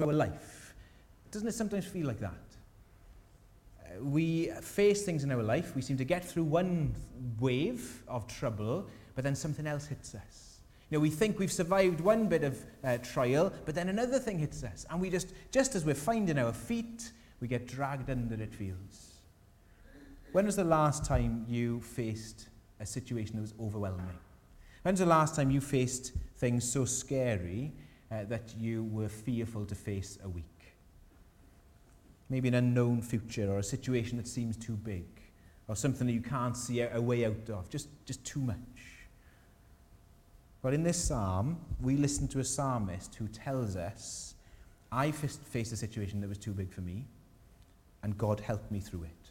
our life, doesn't it sometimes feel like that? Uh, we face things in our life, we seem to get through one wave of trouble, but then something else hits us. You know, we think we've survived one bit of uh, trial, but then another thing hits us. And we just, just as we're finding our feet, we get dragged under, it feels. When was the last time you faced a situation that was overwhelming? When's the last time you faced things so scary uh, that you were fearful to face a week? Maybe an unknown future or a situation that seems too big or something that you can't see a, a way out of, just, just too much. But in this psalm, we listen to a psalmist who tells us, I faced a situation that was too big for me, and God helped me through it.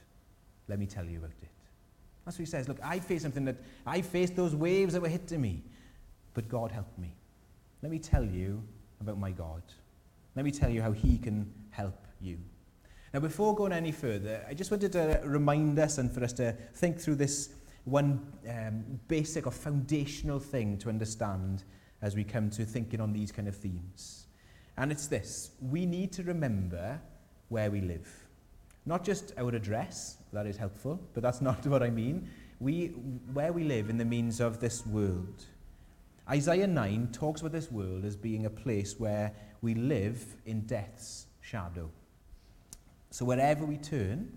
Let me tell you about it. That's what he says. Look, I faced something that I faced those waves that were hitting me, but God helped me. Let me tell you about my God. Let me tell you how he can help you. Now, before going any further, I just wanted to remind us and for us to think through this one um, basic or foundational thing to understand as we come to thinking on these kind of themes. And it's this we need to remember where we live. Not just our address, that is helpful, but that's not what I mean. We, where we live in the means of this world. Isaiah 9 talks about this world as being a place where we live in death's shadow. So wherever we turn,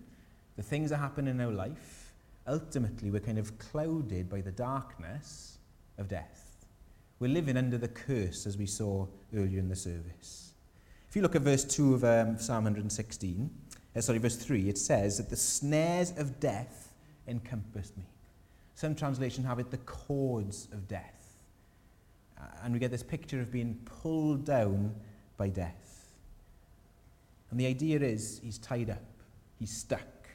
the things that happen in our life, ultimately we're kind of clouded by the darkness of death. We're living under the curse, as we saw earlier in the service. If you look at verse 2 of um, Psalm 116, uh, sorry, verse 3, it says that the snares of death encompassed me. Some translations have it the cords of death. And we get this picture of being pulled down by death. And the idea is he's tied up, he's stuck,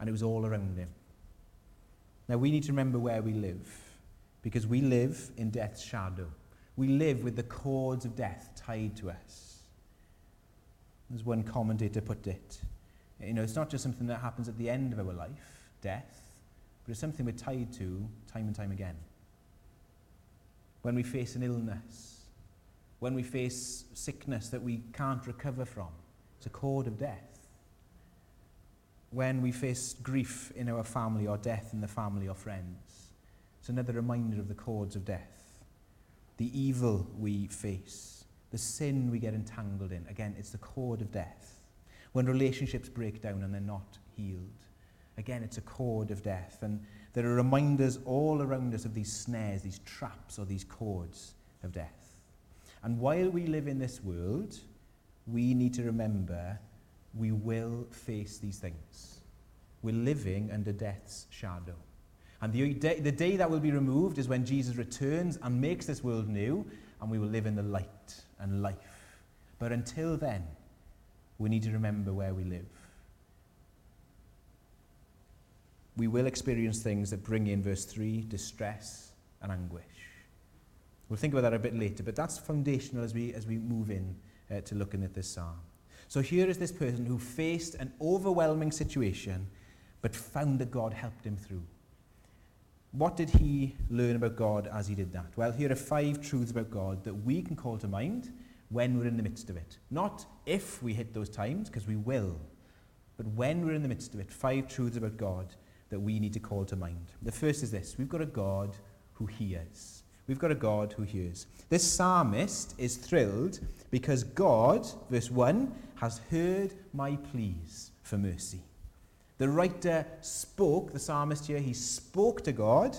and it was all around him. Now we need to remember where we live, because we live in death's shadow. We live with the cords of death tied to us. As one commentator put it, you know, it's not just something that happens at the end of our life, death, but it's something we're tied to time and time again when we face an illness, when we face sickness that we can't recover from. It's a cord of death. When we face grief in our family or death in the family or friends, it's another reminder of the cords of death. The evil we face, the sin we get entangled in, again, it's the cord of death. When relationships break down and they're not healed, Again, it's a cord of death. And there are reminders all around us of these snares, these traps, or these cords of death. And while we live in this world, we need to remember we will face these things. We're living under death's shadow. And the day, the day that will be removed is when Jesus returns and makes this world new, and we will live in the light and life. But until then, we need to remember where we live. We will experience things that bring in, verse 3, distress and anguish. We'll think about that a bit later, but that's foundational as we, as we move in uh, to looking at this psalm. So here is this person who faced an overwhelming situation, but found that God helped him through. What did he learn about God as he did that? Well, here are five truths about God that we can call to mind when we're in the midst of it. Not if we hit those times, because we will, but when we're in the midst of it. Five truths about God that we need to call to mind. The first is this we've got a God who hears. We've got a God who hears. This psalmist is thrilled because God, verse 1, has heard my pleas for mercy. The writer spoke, the psalmist here, he spoke to God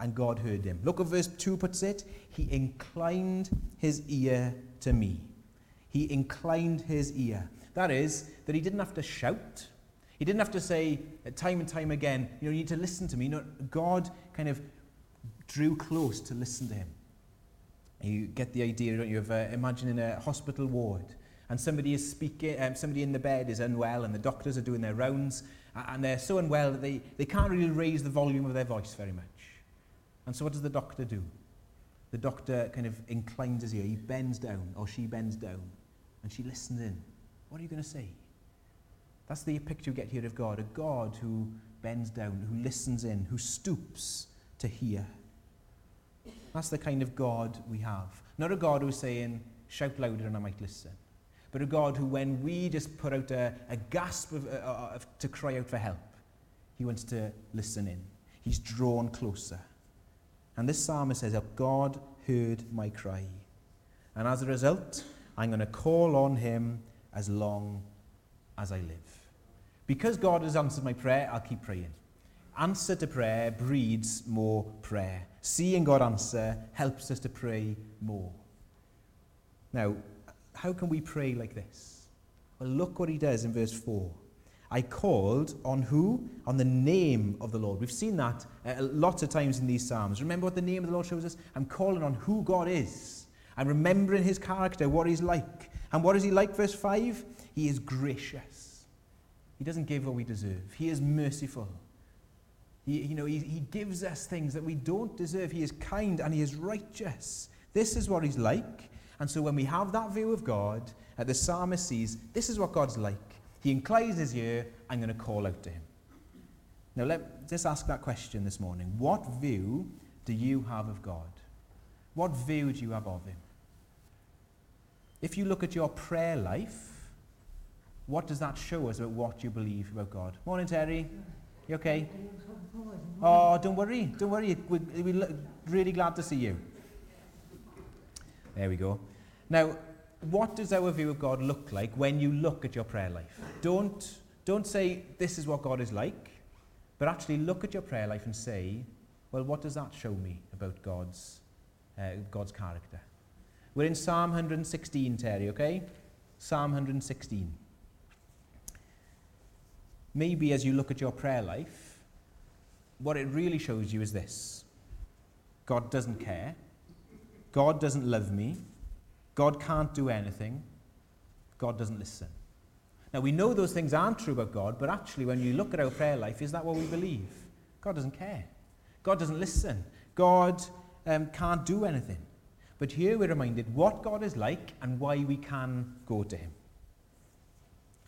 and God heard him. Look at verse 2 puts it. He inclined his ear to me. He inclined his ear. That is, that he didn't have to shout. He didn't have to say time and time again, you know, you need to listen to me. No, God kind of drew close to listen to him. You get the idea, don't you, of uh, imagining a hospital ward and somebody is speaking, um, somebody in the bed is unwell and the doctors are doing their rounds and they're so unwell that they, they can't really raise the volume of their voice very much. And so what does the doctor do? The doctor kind of inclines his ear. He bends down, or she bends down, and she listens in. What are you going to say? That's the picture you get here of God, a God who bends down, who listens in, who stoops to hear. That's the kind of God we have. Not a God who's saying, shout louder and I might listen. but a God who, when we just put out a, a gasp of, uh, of, to cry out for help, he wants to listen in. He's drawn closer. And this psalmist says, God heard my cry. And as a result, I'm going to call on him as long as I live. Because God has answered my prayer, I'll keep praying. Answer to prayer breeds more prayer. Seeing God answer helps us to pray more. Now, how can we pray like this? Well, look what he does in verse 4. I called on who? On the name of the Lord. We've seen that uh, lots of times in these Psalms. Remember what the name of the Lord shows us? I'm calling on who God is. I'm remembering his character, what he's like. And what is he like, verse 5? He is gracious. He doesn't give what we deserve. He is merciful. He, you know, he, he gives us things that we don't deserve. He is kind and he is righteous. This is what he's like. And so when we have that view of God, uh, the psalmist sees, this is what God's like. He inclines his ear, I'm going to call out to him. Now, let, just ask that question this morning. What view do you have of God? What view do you have of him? If you look at your prayer life, what does that show us about what you believe about God? Morning, Terry. You okay? Oh, don't worry. Don't worry. We're, we're really glad to see you. There we go. Now, what does our view of God look like when you look at your prayer life? Don't, don't say, this is what God is like, but actually look at your prayer life and say, well, what does that show me about God's, uh, God's character? We're in Psalm 116, Terry, okay? Psalm 116. Maybe as you look at your prayer life, what it really shows you is this God doesn't care. God doesn't love me. God can't do anything. God doesn't listen. Now, we know those things aren't true about God, but actually, when you look at our prayer life, is that what we believe? God doesn't care. God doesn't listen. God um, can't do anything. But here we're reminded what God is like and why we can go to him.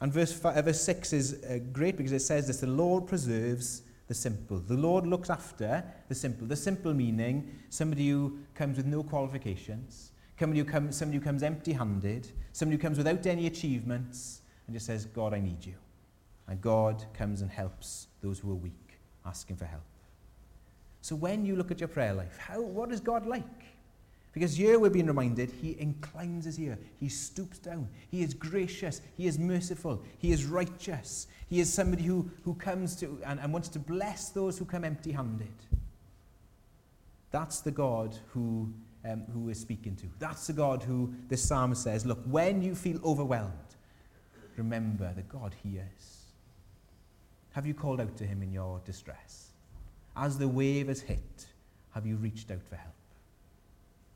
And verse, five, verse 6 is uh, great because it says this the Lord preserves the simple. The Lord looks after the simple. The simple meaning somebody who comes with no qualifications, somebody who comes, somebody who comes empty handed, somebody who comes without any achievements and just says, God, I need you. And God comes and helps those who are weak, asking for help. So when you look at your prayer life, how, what is God like? Because here we're being reminded he inclines his ear, he stoops down, he is gracious, he is merciful, he is righteous, he is somebody who, who comes to and, and wants to bless those who come empty handed. That's the God who, um, who we're speaking to. That's the God who this psalm says, look, when you feel overwhelmed, remember that God hears. Have you called out to him in your distress? As the wave has hit, have you reached out for help?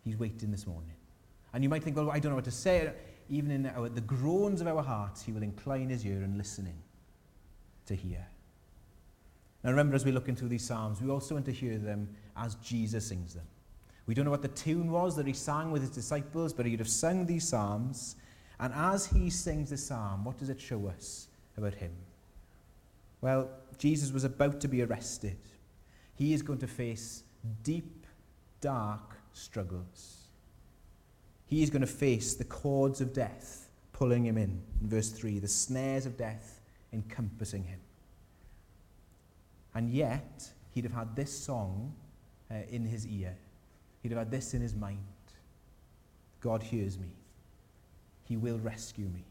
He's waiting this morning. And you might think, well, I don't know what to say. Even in our, the groans of our hearts, he will incline his ear and listen in to hear. Now remember, as we look into these Psalms, we also want to hear them as Jesus sings them. We don't know what the tune was that he sang with his disciples, but he'd have sung these Psalms. And as he sings the Psalm, what does it show us about him? Well, Jesus was about to be arrested. He is going to face deep, dark struggles. He is going to face the cords of death pulling him in. In verse 3, the snares of death encompassing him. And yet, he'd have had this song uh, in his ear. He'd have had this in his mind God hears me. He will rescue me.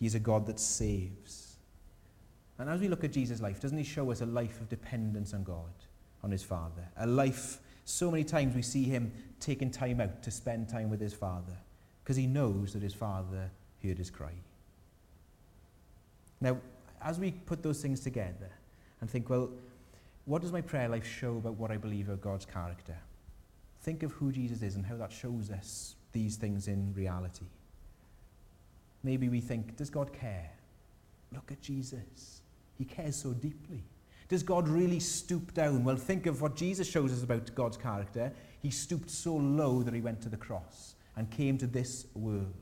He's a God that saves. And as we look at Jesus' life, doesn't he show us a life of dependence on God, on his Father? A life so many times we see him taking time out to spend time with his father because he knows that his father heard his cry. Now, as we put those things together and think, well, what does my prayer life show about what I believe of God's character? Think of who Jesus is and how that shows us these things in reality. Maybe we think, does God care? Look at Jesus. He cares so deeply. Does God really stoop down? Well, think of what Jesus shows us about God's character. He stooped so low that he went to the cross and came to this world.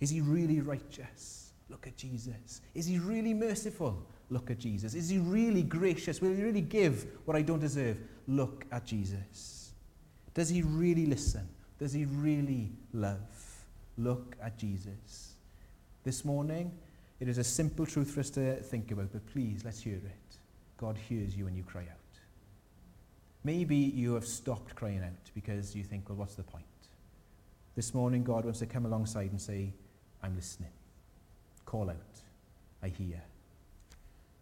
Is he really righteous? Look at Jesus. Is he really merciful? Look at Jesus. Is he really gracious? Will he really give what I don't deserve? Look at Jesus. Does he really listen? Does he really love? Look at Jesus. This morning, it is a simple truth for us to think about, but please, let's hear it. God hears you when you cry out. Maybe you have stopped crying out because you think, well, what's the point? This morning, God wants to come alongside and say, I'm listening. Call out. I hear.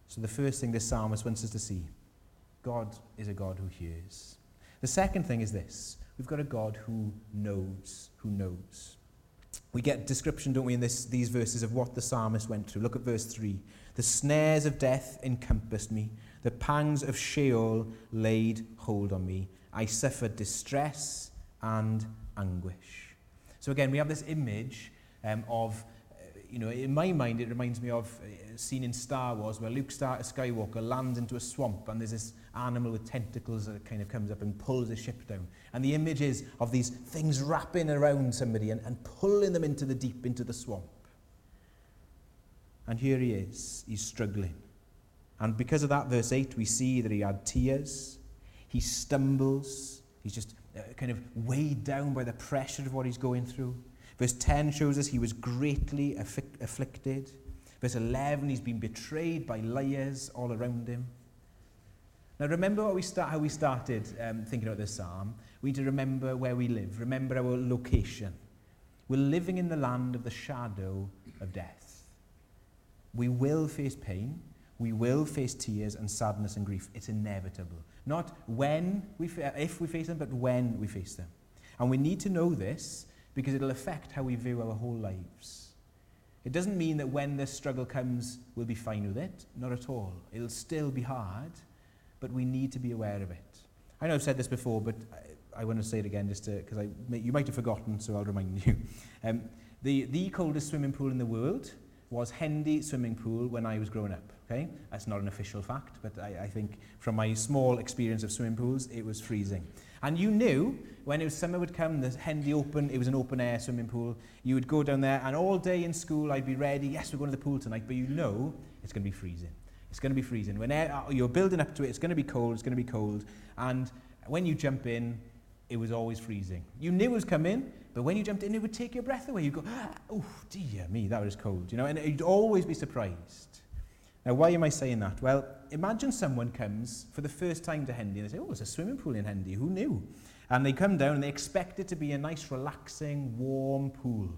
So, the first thing this psalmist wants us to see God is a God who hears. The second thing is this we've got a God who knows, who knows. We get description, don't we, in this, these verses of what the psalmist went through. Look at verse 3. The snares of death encompassed me, the pangs of Sheol laid hold on me. I suffered distress and anguish. So again, we have this image um, of you know, in my mind, it reminds me of a scene in Star Wars where Luke Skywalker lands into a swamp and there's this animal with tentacles that kind of comes up and pulls the ship down. And the image is of these things wrapping around somebody and, and pulling them into the deep, into the swamp. And here he is, he's struggling. And because of that, verse 8, we see that he had tears, he stumbles, he's just uh, kind of weighed down by the pressure of what he's going through. Verse 10 shows us he was greatly afflicted. Verse 11, he's been betrayed by liars all around him. Now, remember what we start, how we started um, thinking about this psalm? We need to remember where we live, remember our location. We're living in the land of the shadow of death. We will face pain. We will face tears and sadness and grief. It's inevitable. Not when we, if we face them, but when we face them. And we need to know this because it'll affect how we view our whole lives. It doesn't mean that when this struggle comes, we'll be fine with it. Not at all. It'll still be hard, but we need to be aware of it. I know I've said this before, but I, I want to say it again just because you might have forgotten, so I'll remind you. Um, the, the coldest swimming pool in the world was Hendy swimming pool when I was growing up. Okay, that's not an official fact, but I, I think from my small experience of swimming pools, it was freezing. And you knew when it was summer would come, the Hendy open, it was an open air swimming pool. You would go down there, and all day in school, I'd be ready. Yes, we're going to the pool tonight, but you know it's going to be freezing. It's going to be freezing. When air, uh, you're building up to it, it's going to be cold. It's going to be cold, and when you jump in, it was always freezing. You knew it was coming, But when you jumped in, it would take your breath away. You'd go, oh, dear me, that was cold, you know, and you'd always be surprised. Now, why am I saying that? Well, imagine someone comes for the first time to Hendy and they say, oh, there's a swimming pool in Hendy, who knew? And they come down and they expect it to be a nice, relaxing, warm pool.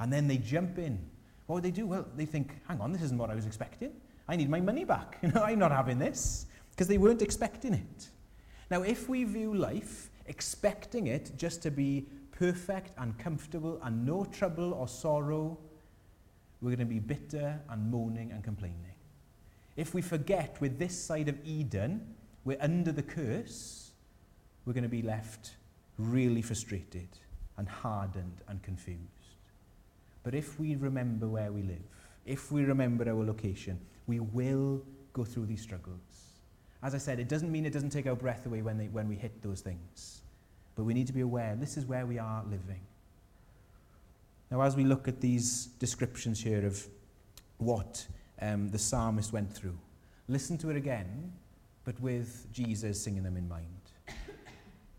And then they jump in. What would they do? Well, they think, hang on, this isn't what I was expecting. I need my money back. You know, I'm not having this. Because they weren't expecting it. Now, if we view life expecting it just to be perfect and comfortable and no trouble or sorrow, we're going to be bitter and moaning and complaining. If we forget with this side of Eden, we're under the curse, we're going to be left really frustrated and hardened and confused. But if we remember where we live, if we remember our location, we will go through these struggles. As I said, it doesn't mean it doesn't take our breath away when, they, when we hit those things. But we need to be aware this is where we are living. Now, as we look at these descriptions here of what um, the psalmist went through. Listen to it again, but with Jesus singing them in mind.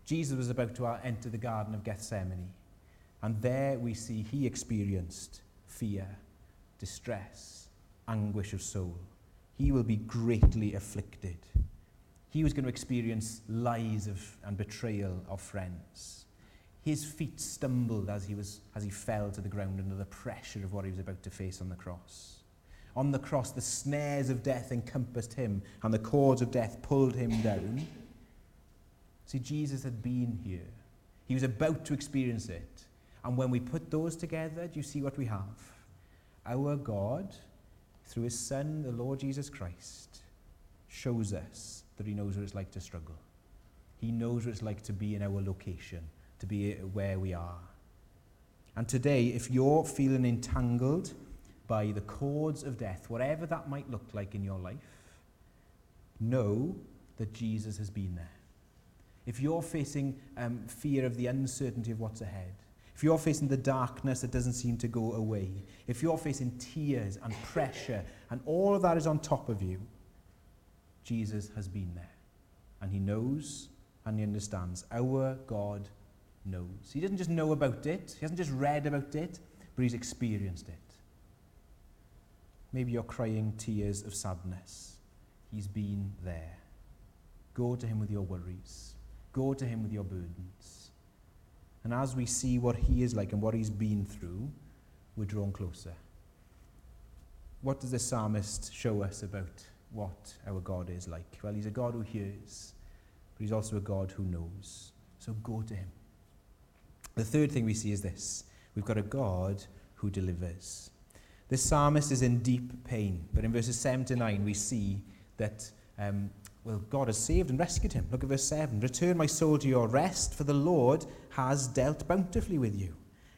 Jesus was about to enter the Garden of Gethsemane, and there we see he experienced fear, distress, anguish of soul. He will be greatly afflicted. He was going to experience lies of, and betrayal of friends. His feet stumbled as he, was, as he fell to the ground under the pressure of what he was about to face on the cross. On the cross, the snares of death encompassed him, and the cords of death pulled him down. See, Jesus had been here. He was about to experience it. And when we put those together, do you see what we have? Our God, through his Son, the Lord Jesus Christ, shows us that he knows what it's like to struggle. He knows what it's like to be in our location, to be where we are. And today, if you're feeling entangled, by the cords of death, whatever that might look like in your life, know that Jesus has been there. If you're facing um, fear of the uncertainty of what's ahead, if you're facing the darkness that doesn't seem to go away, if you're facing tears and pressure and all of that is on top of you, Jesus has been there. And he knows and he understands. Our God knows. He doesn't just know about it, he hasn't just read about it, but he's experienced it. Maybe you're crying tears of sadness. He's been there. Go to him with your worries. Go to him with your burdens. And as we see what he is like and what he's been through, we're drawn closer. What does the psalmist show us about what our God is like? Well, he's a God who hears, but he's also a God who knows. So go to him. The third thing we see is this we've got a God who delivers. The psalmist is in deep pain, but in verses 7 to 9, we see that, um, well, God has saved and rescued him. Look at verse 7 Return my soul to your rest, for the Lord has dealt bountifully with you.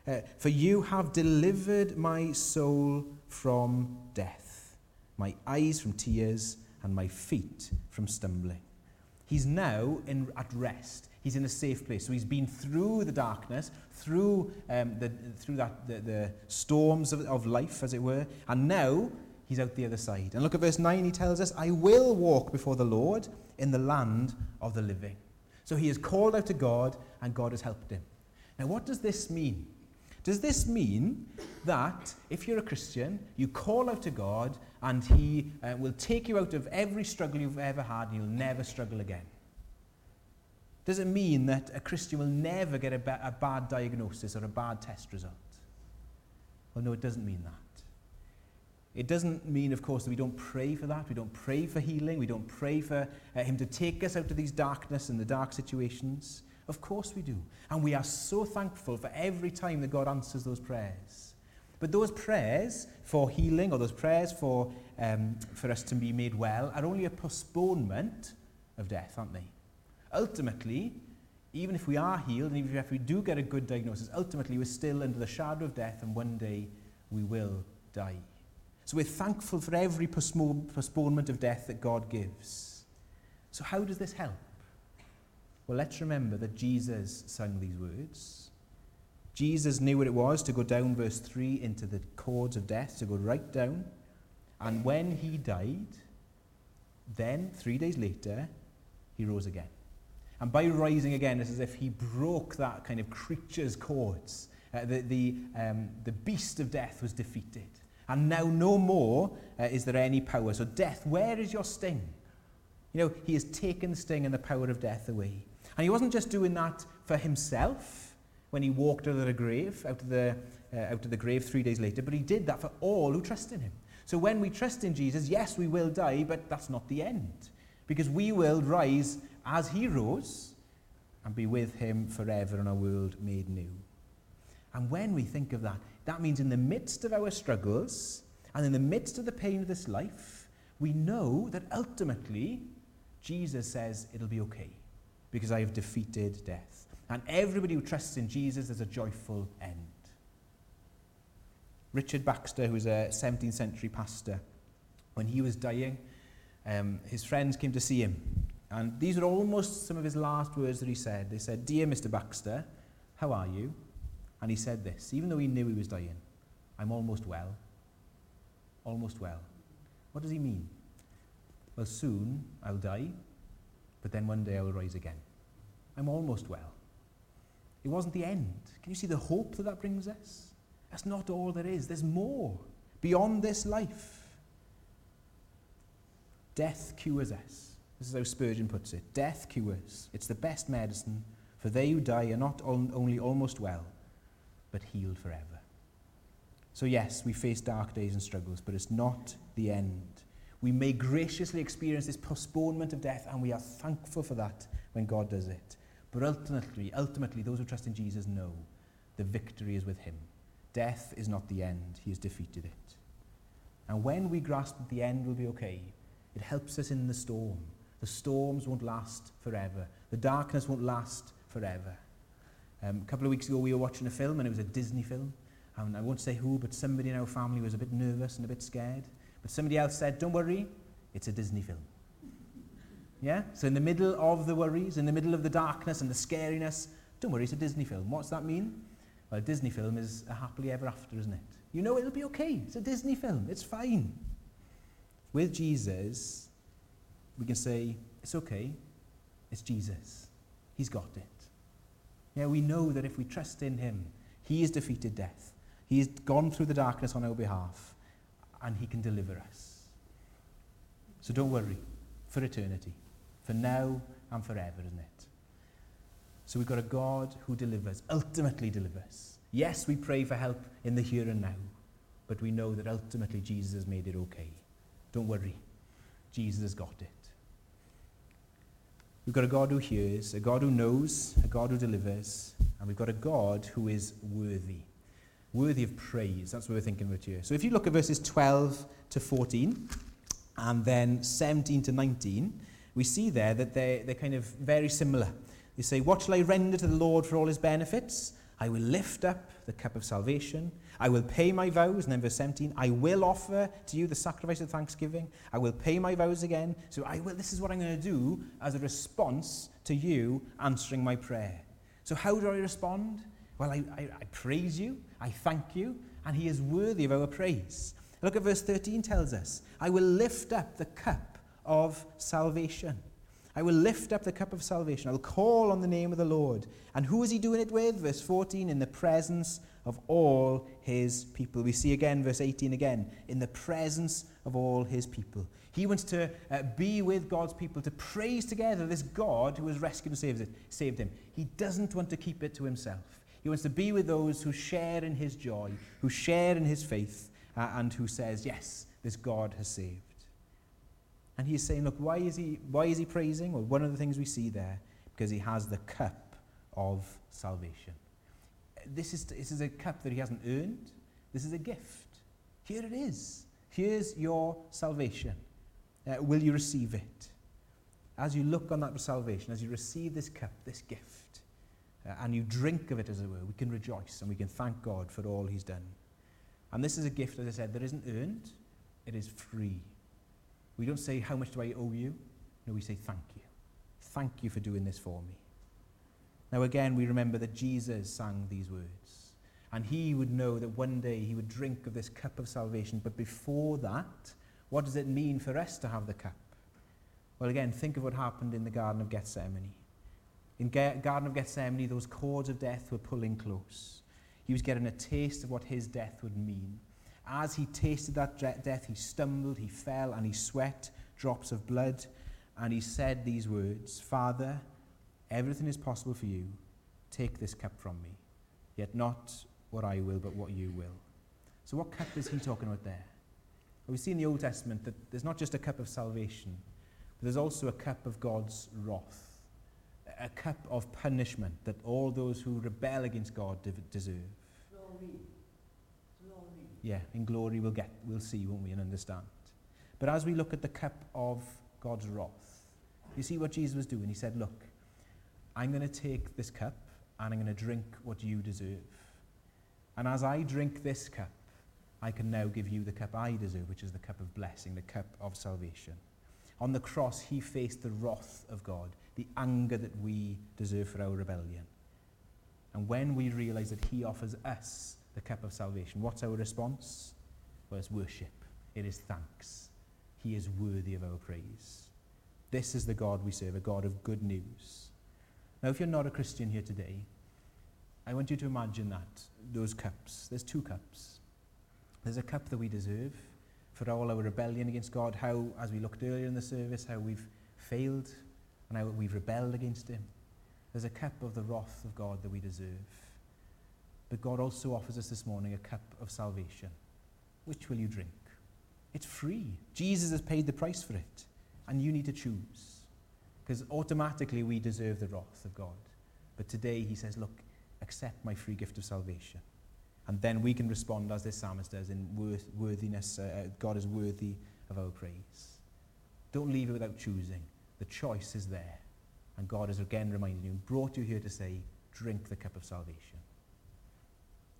Uh, for you have delivered my soul from death, my eyes from tears, and my feet from stumbling. He's now in, at rest. He's in a safe place. So he's been through the darkness, through, um, the, through that, the, the storms of, of life, as it were, and now he's out the other side. And look at verse 9, he tells us, I will walk before the Lord in the land of the living. So he has called out to God, and God has helped him. Now, what does this mean? Does this mean that if you're a Christian, you call out to God and He uh, will take you out of every struggle you've ever had and you'll never struggle again? Does it mean that a Christian will never get a, ba- a bad diagnosis or a bad test result? Well, no, it doesn't mean that. It doesn't mean, of course, that we don't pray for that. We don't pray for healing. We don't pray for uh, Him to take us out of these darkness and the dark situations. Of course we do. And we are so thankful for every time that God answers those prayers. But those prayers for healing or those prayers for, um, for us to be made well are only a postponement of death, aren't they? Ultimately, even if we are healed and even if we do get a good diagnosis, ultimately we're still under the shadow of death and one day we will die. So we're thankful for every postponement of death that God gives. So, how does this help? Well, let's remember that Jesus sang these words. Jesus knew what it was to go down, verse 3, into the cords of death, to go right down. And when he died, then, three days later, he rose again. And by rising again, it's as if he broke that kind of creature's cords. Uh, the, the, um, the beast of death was defeated. And now no more uh, is there any power. So, death, where is your sting? You know, he has taken the sting and the power of death away. And he wasn't just doing that for himself when he walked out of the grave, out of the, uh, out of the grave three days later, but he did that for all who trust in him. So when we trust in Jesus, yes, we will die, but that's not the end. Because we will rise as he rose and be with him forever in a world made new. And when we think of that, that means in the midst of our struggles and in the midst of the pain of this life, we know that ultimately Jesus says it'll be okay because I have defeated death. And everybody who trusts in Jesus has a joyful end. Richard Baxter, who was a 17th century pastor, when he was dying, um, his friends came to see him and these were almost some of his last words that he said. They said, Dear Mr. Baxter, how are you? And he said this, even though he knew he was dying, I'm almost well. Almost well. What does he mean? Well, soon I'll die, but then one day I will rise again. I'm almost well. It wasn't the end. Can you see the hope that that brings us? That's not all there is. There's more beyond this life. Death cures us. This is how Spurgeon puts it. Death cures. It's the best medicine, for they who die are not only almost well, but healed forever. So, yes, we face dark days and struggles, but it's not the end. We may graciously experience this postponement of death, and we are thankful for that when God does it. But ultimately, ultimately, those who trust in Jesus know the victory is with him. Death is not the end, he has defeated it. And when we grasp that the end will be okay, it helps us in the storm. The storms won't last forever. The darkness won't last forever. Um, a couple of weeks ago, we were watching a film, and it was a Disney film. And I won't say who, but somebody in our family was a bit nervous and a bit scared. But somebody else said, Don't worry, it's a Disney film. Yeah? So, in the middle of the worries, in the middle of the darkness and the scariness, don't worry, it's a Disney film. What's that mean? Well, a Disney film is a happily ever after, isn't it? You know it'll be okay. It's a Disney film. It's fine. With Jesus, we can say, it's okay, it's Jesus. He's got it. Yeah, we know that if we trust in him, he has defeated death. He's gone through the darkness on our behalf, and he can deliver us. So don't worry, for eternity, for now and forever, isn't it? So we've got a God who delivers, ultimately delivers. Yes, we pray for help in the here and now, but we know that ultimately Jesus has made it okay. Don't worry, Jesus has got it. We've got a God who hears, a God who knows, a God who delivers, and we've got a God who is worthy. Worthy of praise. That's what we're thinking about here. So if you look at verses 12 to 14, and then 17 to 19, we see there that they're, they're kind of very similar. They say, What shall I render to the Lord for all his benefits? I will lift up the cup of salvation. I will pay my vows. And then verse 17, I will offer to you the sacrifice of thanksgiving. I will pay my vows again. So I will, this is what I'm going to do as a response to you answering my prayer. So how do I respond? Well, I, I, I praise you. I thank you. And he is worthy of our praise. Look at verse 13 tells us, I will lift up the cup of salvation. I will lift up the cup of salvation. I will call on the name of the Lord. And who is he doing it with? Verse 14, in the presence of all his people. We see again, verse 18 again, in the presence of all his people. He wants to uh, be with God's people, to praise together this God who has rescued and saved, it, saved him. He doesn't want to keep it to himself. He wants to be with those who share in his joy, who share in his faith, uh, and who says, Yes, this God has saved. And he's saying, look, why is he, why is he praising? Well, one of the things we see there, because he has the cup of salvation. This is, this is a cup that he hasn't earned. This is a gift. Here it is. Here's your salvation. Uh, will you receive it? As you look on that salvation, as you receive this cup, this gift, uh, and you drink of it, as it were, we can rejoice and we can thank God for all he's done. And this is a gift, as I said, that isn't earned, it is free. We don't say, How much do I owe you? No, we say, Thank you. Thank you for doing this for me. Now, again, we remember that Jesus sang these words. And he would know that one day he would drink of this cup of salvation. But before that, what does it mean for us to have the cup? Well, again, think of what happened in the Garden of Gethsemane. In Ga- Garden of Gethsemane, those cords of death were pulling close. He was getting a taste of what his death would mean. As he tasted that death, he stumbled, he fell, and he sweat drops of blood. And he said these words Father, everything is possible for you. Take this cup from me. Yet not what I will, but what you will. So, what cup is he talking about there? Well, we see in the Old Testament that there's not just a cup of salvation, but there's also a cup of God's wrath, a cup of punishment that all those who rebel against God deserve. Glory yeah, in glory we'll get, we'll see, won't we, and understand. But as we look at the cup of God's wrath, you see what Jesus was doing. He said, look, I'm going to take this cup and I'm going to drink what you deserve. And as I drink this cup, I can now give you the cup I deserve, which is the cup of blessing, the cup of salvation. On the cross, he faced the wrath of God, the anger that we deserve for our rebellion. And when we realize that he offers us the cup of salvation. What's our response? Well, it's worship. It is thanks. He is worthy of our praise. This is the God we serve, a God of good news. Now, if you're not a Christian here today, I want you to imagine that, those cups. There's two cups. There's a cup that we deserve for all our rebellion against God, how, as we looked earlier in the service, how we've failed and how we've rebelled against Him. There's a cup of the wrath of God that we deserve. But God also offers us this morning a cup of salvation. Which will you drink? It's free. Jesus has paid the price for it. And you need to choose. Because automatically we deserve the wrath of God. But today he says, Look, accept my free gift of salvation. And then we can respond as this psalmist does in worth, worthiness. Uh, uh God is worthy of our praise. Don't leave it without choosing. The choice is there. And God is again reminding you, brought you here to say, drink the cup of salvation.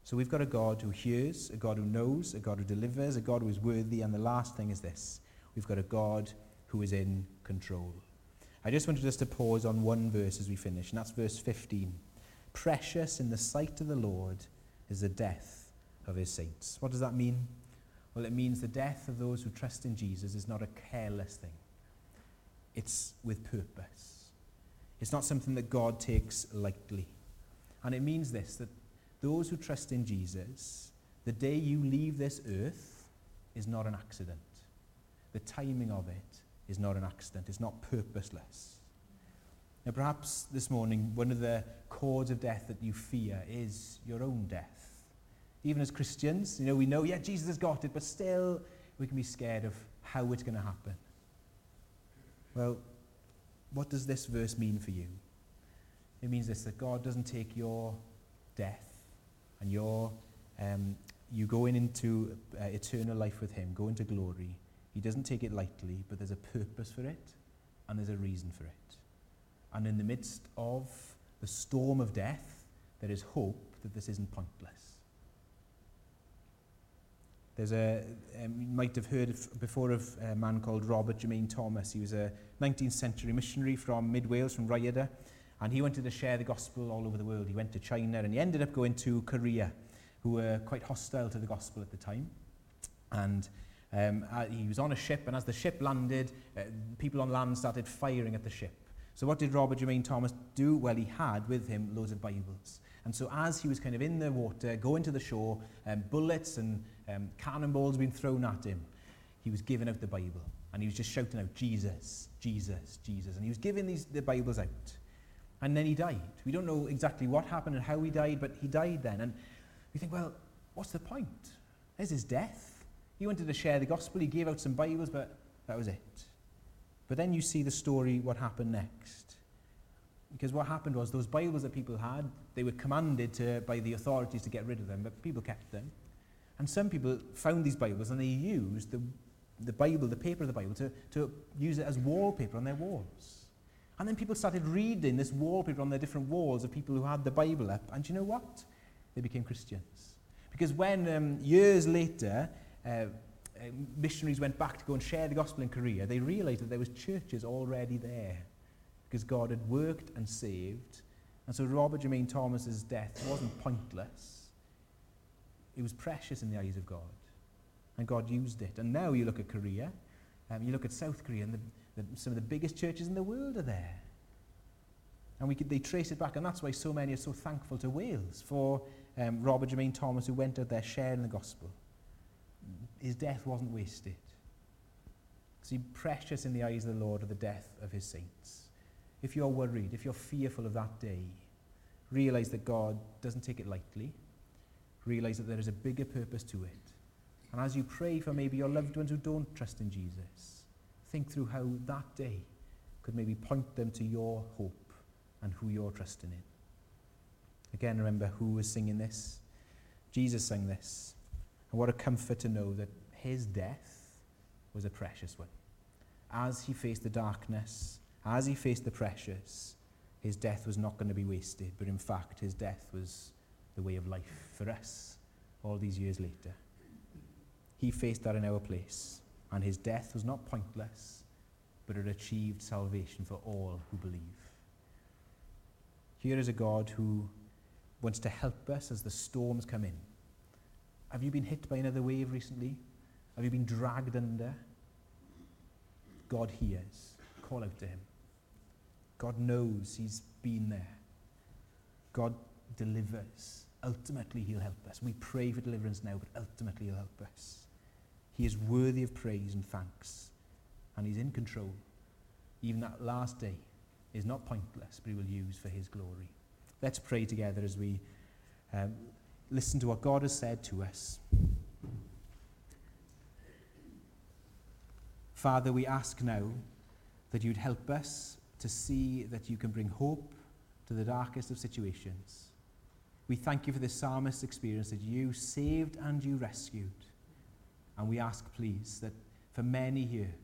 So we've got a God who hears, a God who knows, a God who delivers, a God who is worthy, and the last thing is this we've got a God who is in control. I just wanted us to pause on one verse as we finish, and that's verse 15. Precious in the sight of the Lord is the death of his saints. What does that mean? Well, it means the death of those who trust in Jesus is not a careless thing, it's with purpose. It's not something that God takes lightly. And it means this that those who trust in Jesus, The day you leave this earth is not an accident. The timing of it is not an accident. It's not purposeless. Now, perhaps this morning, one of the causes of death that you fear is your own death. Even as Christians, you know, we know, yeah, Jesus has got it, but still we can be scared of how it's going to happen. Well, what does this verse mean for you? It means this that God doesn't take your death and you're, um, you go in into uh, eternal life with him, go into glory. He doesn't take it lightly, but there's a purpose for it and there's a reason for it. And in the midst of the storm of death, there is hope that this isn't pointless. There's a, um, you might have heard of, before of a man called Robert Jermaine Thomas. He was a 19th century missionary from mid Wales, from Rhyada. And he wanted to share the gospel all over the world. He went to China and he ended up going to Korea, who were quite hostile to the gospel at the time. And um, uh, he was on a ship, and as the ship landed, uh, people on land started firing at the ship. So what did Robert Jermain Thomas do? Well, he had with him loads of Bibles. And so as he was kind of in the water, going to the shore, um, bullets and um, cannonballs being thrown at him, he was giving out the Bible. And he was just shouting out, Jesus, Jesus, Jesus. And he was giving these, the Bibles out. And then he died. We don't know exactly what happened and how he died, but he died then. And we think, well, what's the point? There's his death. He wanted to share the gospel. He gave out some Bibles, but that was it. But then you see the story, what happened next. Because what happened was those Bibles that people had, they were commanded to, by the authorities to get rid of them, but people kept them. And some people found these Bibles and they used the, the Bible, the paper of the Bible, to, to use it as wallpaper on their walls. And then people started reading this wallpaper on their different walls of people who had the Bible up. And you know what? They became Christians. Because when um, years later, uh, uh, missionaries went back to go and share the gospel in Korea, they realized that there was churches already there because God had worked and saved. And so Robert Jermain Thomas's death wasn't pointless. It was precious in the eyes of God. And God used it. And now you look at Korea, um, you look at South Korea, and the, the, some of the biggest churches in the world are there. And we could, they trace it back, and that's why so many are so thankful to Wales for um, Robert Jermain Thomas, who went out there sharing the gospel. His death wasn't wasted. See, precious in the eyes of the Lord are the death of his saints. If you're worried, if you're fearful of that day, realize that God doesn't take it lightly. Realize that there is a bigger purpose to it. And as you pray for maybe your loved ones who don't trust in Jesus, think through how that day could maybe point them to your hope and who you're trusting in. Again, remember who was singing this? Jesus sang this. And what a comfort to know that his death was a precious one. As he faced the darkness, as he faced the precious, his death was not going to be wasted, but in fact, his death was the way of life for us all these years later. He faced that in our place, and his death was not pointless, but it achieved salvation for all who believe. Here is a God who wants to help us as the storms come in. Have you been hit by another wave recently? Have you been dragged under? God hears. Call out to him. God knows he's been there. God delivers. Ultimately, he'll help us. We pray for deliverance now, but ultimately, he'll help us. He is worthy of praise and thanks, and he's in control. Even that last day, is not pointless, but he will use for his glory. Let's pray together as we um, listen to what God has said to us. Father, we ask now that you'd help us to see that you can bring hope to the darkest of situations. We thank you for this psalmist's experience that you saved and you rescued. And we ask, please, that for many here,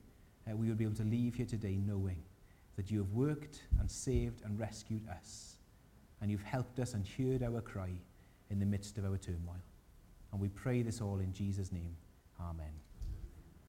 uh, we will be able to leave here today knowing that you have worked and saved and rescued us. And you've helped us and heard our cry in the midst of our turmoil. And we pray this all in Jesus' name. Amen.